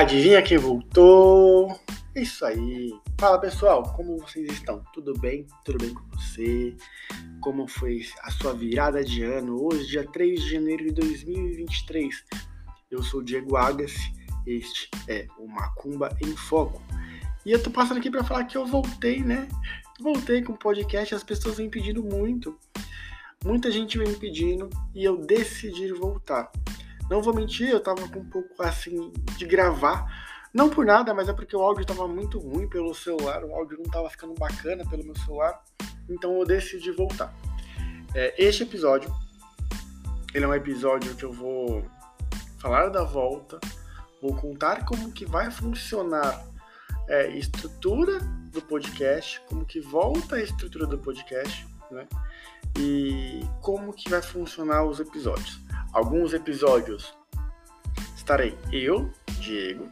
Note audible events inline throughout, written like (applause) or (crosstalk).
Adivinha quem voltou? Isso aí. Fala pessoal, como vocês estão? Tudo bem? Tudo bem com você? Como foi a sua virada de ano? Hoje, dia 3 de janeiro de 2023. Eu sou o Diego Agassi, este é o Macumba em Foco. E eu tô passando aqui para falar que eu voltei, né? Voltei com o podcast, as pessoas vêm pedindo muito. Muita gente vem me pedindo e eu decidi voltar. Não vou mentir, eu tava com um pouco assim de gravar. Não por nada, mas é porque o áudio tava muito ruim pelo celular, o áudio não tava ficando bacana pelo meu celular, então eu decidi voltar. É, este episódio, ele é um episódio que eu vou falar da volta, vou contar como que vai funcionar é, estrutura do podcast, como que volta a estrutura do podcast, né? E como que vai funcionar os episódios alguns episódios estarei eu, Diego,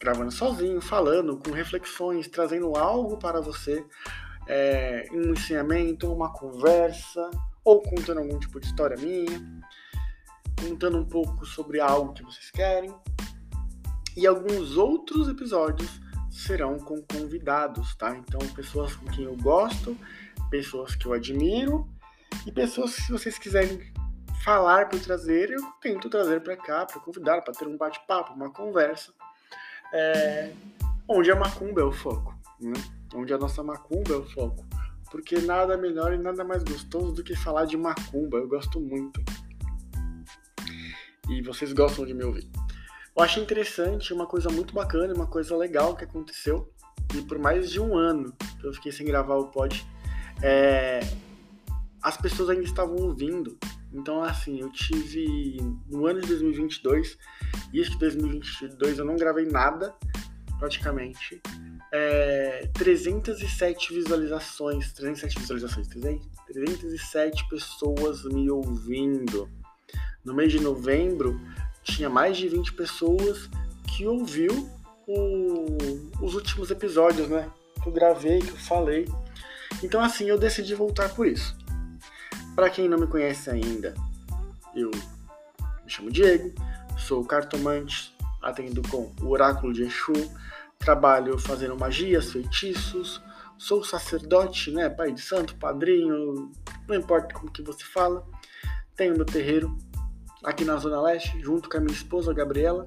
gravando sozinho, falando, com reflexões, trazendo algo para você, é, um ensinamento, uma conversa, ou contando algum tipo de história minha, contando um pouco sobre algo que vocês querem. E alguns outros episódios serão com convidados, tá? Então, pessoas com quem eu gosto, pessoas que eu admiro e pessoas que, se vocês quiserem falar para trazer, eu tento trazer para cá, para convidar, para ter um bate-papo, uma conversa, é, onde a macumba é o foco, né? onde a nossa macumba é o foco. Porque nada melhor e nada mais gostoso do que falar de macumba, eu gosto muito. E vocês gostam de me ouvir. Eu achei interessante, uma coisa muito bacana, uma coisa legal que aconteceu, e por mais de um ano que eu fiquei sem gravar o pod, é, as pessoas ainda estavam ouvindo então, assim, eu tive no ano de 2022 e este 2022 eu não gravei nada, praticamente. É, 307 visualizações, 307 visualizações, 307 pessoas me ouvindo. No mês de novembro, tinha mais de 20 pessoas que ouviu o, os últimos episódios, né? Que eu gravei, que eu falei. Então, assim, eu decidi voltar por isso. Para quem não me conhece ainda, eu me chamo Diego, sou cartomante, atendo com o oráculo de Exu, trabalho fazendo magias, feitiços, sou sacerdote, né, pai de santo, padrinho, não importa como que você fala. Tenho meu terreiro aqui na Zona Leste, junto com a minha esposa Gabriela.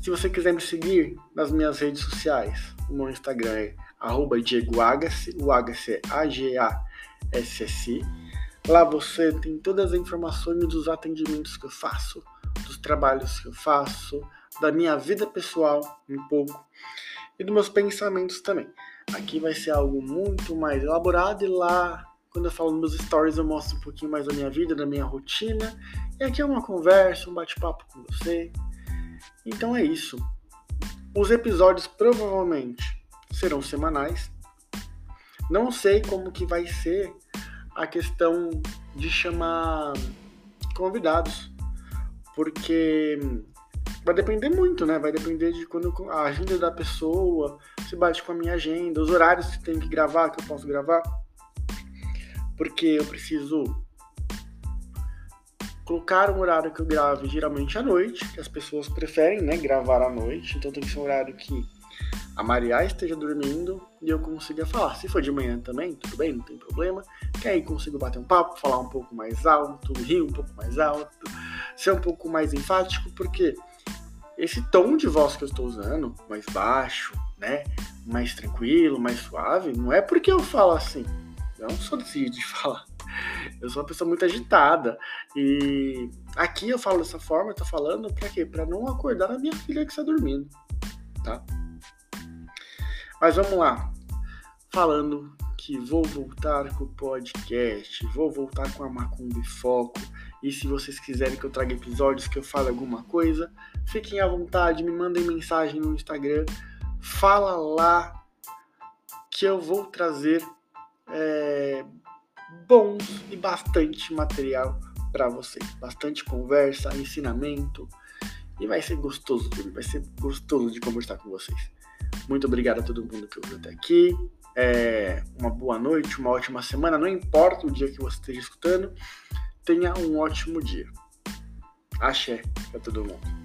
Se você quiser me seguir nas minhas redes sociais, o meu Instagram é arroba Diego Agassi, o Agassi é A-G-A SSI. Lá você tem todas as informações dos atendimentos que eu faço, dos trabalhos que eu faço, da minha vida pessoal um pouco e dos meus pensamentos também. Aqui vai ser algo muito mais elaborado e lá, quando eu falo nos meus stories, eu mostro um pouquinho mais da minha vida, da minha rotina. E aqui é uma conversa, um bate-papo com você. Então é isso. Os episódios provavelmente serão semanais. Não sei como que vai ser a questão de chamar convidados, porque vai depender muito, né? Vai depender de quando a agenda da pessoa se bate com a minha agenda, os horários que tem que gravar, que eu posso gravar, porque eu preciso colocar um horário que eu grave geralmente à noite, que as pessoas preferem, né, gravar à noite, então tem que ser um horário que a Maria esteja dormindo e eu consiga falar. Se for de manhã também, tudo bem, não tem problema. Que aí consigo bater um papo, falar um pouco mais alto, rir um pouco mais alto, ser um pouco mais enfático, porque esse tom de voz que eu estou usando, mais baixo, né, mais tranquilo, mais suave, não é porque eu falo assim. Eu não sou desse jeito de (laughs) falar. Eu sou uma pessoa muito agitada. E aqui eu falo dessa forma, eu tô falando pra quê? Pra não acordar a minha filha que está dormindo, tá? Mas vamos lá. Falando que vou voltar com o podcast, vou voltar com a Macumba e Foco. E se vocês quiserem que eu traga episódios, que eu fale alguma coisa, fiquem à vontade, me mandem mensagem no Instagram. Fala lá que eu vou trazer é, bons e bastante material para vocês. Bastante conversa, ensinamento. E vai ser gostoso, vai ser gostoso de conversar com vocês. Muito obrigado a todo mundo que ouviu até aqui. É, uma boa noite, uma ótima semana. Não importa o dia que você esteja escutando, tenha um ótimo dia. Axé para todo mundo.